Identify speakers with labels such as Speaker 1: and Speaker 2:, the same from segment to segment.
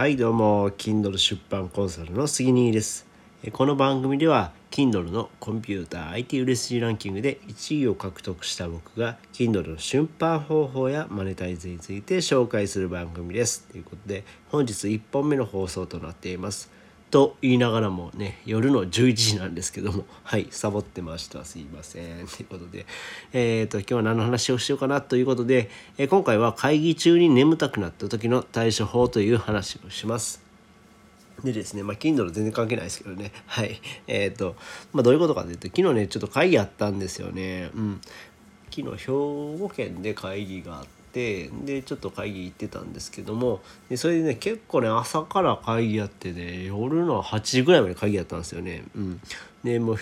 Speaker 1: はいどうも Kindle 出版コンサルの杉兄です。この番組では Kindle のコンピューター IT 売れ筋ランキングで1位を獲得した僕が Kindle の出版方法やマネタイズについて紹介する番組です。ということで本日1本目の放送となっています。と言いながらもね夜の11時なんですけどもはいサボってましたすいませんということでえっ、ー、と今日は何の話をしようかなということで、えー、今回は会議中に眠たくなった時の対処法という話をしますでですね、まあ、Kindle 全然関係ないですけどね。はい。えっ、ー、と、まあ、どういうことかというと、昨日ね、ちょっと会議あったんですよね。うん。昨日、兵庫県で会議があって、てでちょっと会議行ってたんですけどもでそれでね結構ね朝から会議やってね夜の8時ぐらいまで会議やったんですよね。うん、でもう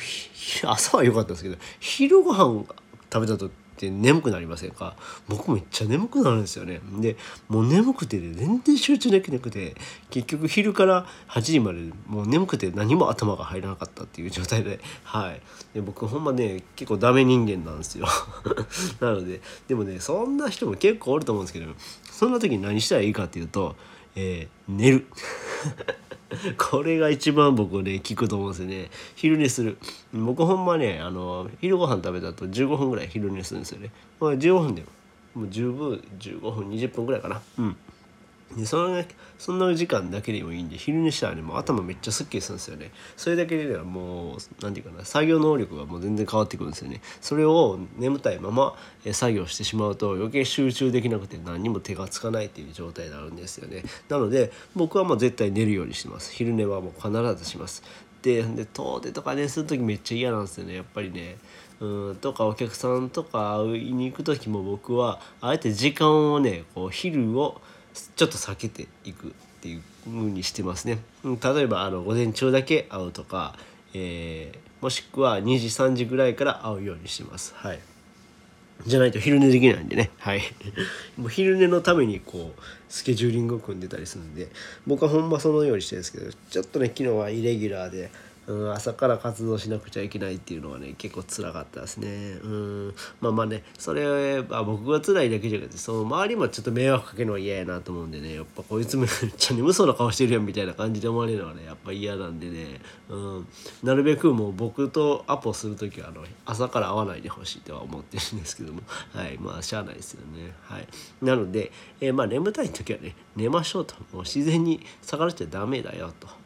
Speaker 1: 朝は良かったんですけど昼ご飯食べたとって眠くなりませんか？僕めっちゃ眠くなるんですよね。でもう眠くて、ね、全然集中できなくて結局昼から8時までもう眠くて何も頭が入らなかったっていう状態ではい。で僕ほんまね結構ダメ人間なんですよ。なのででもねそんな人も結構おると思うんですけどそんな時に何したらいいかっていうと、えー、寝る。これが一番僕ね聞くと思うんですよね。昼寝する。僕ほんまねあの昼ご飯食べた後15分ぐらい昼寝するんですよね、まあ、15分でもう十分15分20分ぐらいかな。うん。でそのそんな時間だけでもいいんで昼寝したらねもう頭めっちゃすっきりするんですよね。それだけではもう何て言うかな作業能力がもう全然変わってくるんですよね。それを眠たいまま作業してしまうと余計集中できなくて何にも手がつかないっていう状態になるんですよね。なので僕はもう絶対寝るようにしてます。昼寝はもう必ずします。でで遠出とかねする時めっちゃ嫌なんですよねやっぱりね。うんとかお客さんとか会いに行く時も僕はあえて時間をねこう昼をちょっと避けていくっていう風にしてますね。例えばあの午前中だけ会うとか、えー、もしくは2時3時ぐらいから会うようにしてます。はい。じゃないと昼寝できないんでね。はい。もう昼寝のためにこうスケジューリングを組んでたりするんで僕はほんまそのようにしてるんですけどちょっとね昨日はイレギュラーでうん、朝から活動しなくちゃいけないっていうのはね結構辛かったですね。うん。まあまあねそれは僕が辛いだけじゃなくてその周りもちょっと迷惑かけるのは嫌やなと思うんでねやっぱこいつめっちゃに嘘の顔してるやんみたいな感じで思われるのはねやっぱ嫌なんでね、うん、なるべくもう僕とアポする時はあの朝から会わないでほしいとは思ってるんですけども。はい。まあしゃあないですよね。はい。なので、えー、まあ眠たい時はね寝ましょうと。もう自然に下がるっちゃダメだよと。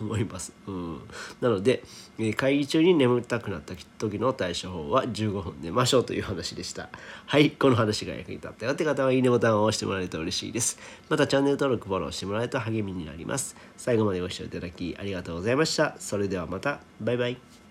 Speaker 1: 思います、うん、なのでえ会議中に眠たくなった時の対処法は15分寝ましょうという話でした。はいこの話が役に立ったよって方はいいねボタンを押してもらえると嬉しいです。またチャンネル登録フォローしてもらえると励みになります。最後までご視聴いただきありがとうございました。それではまた。バイバイ。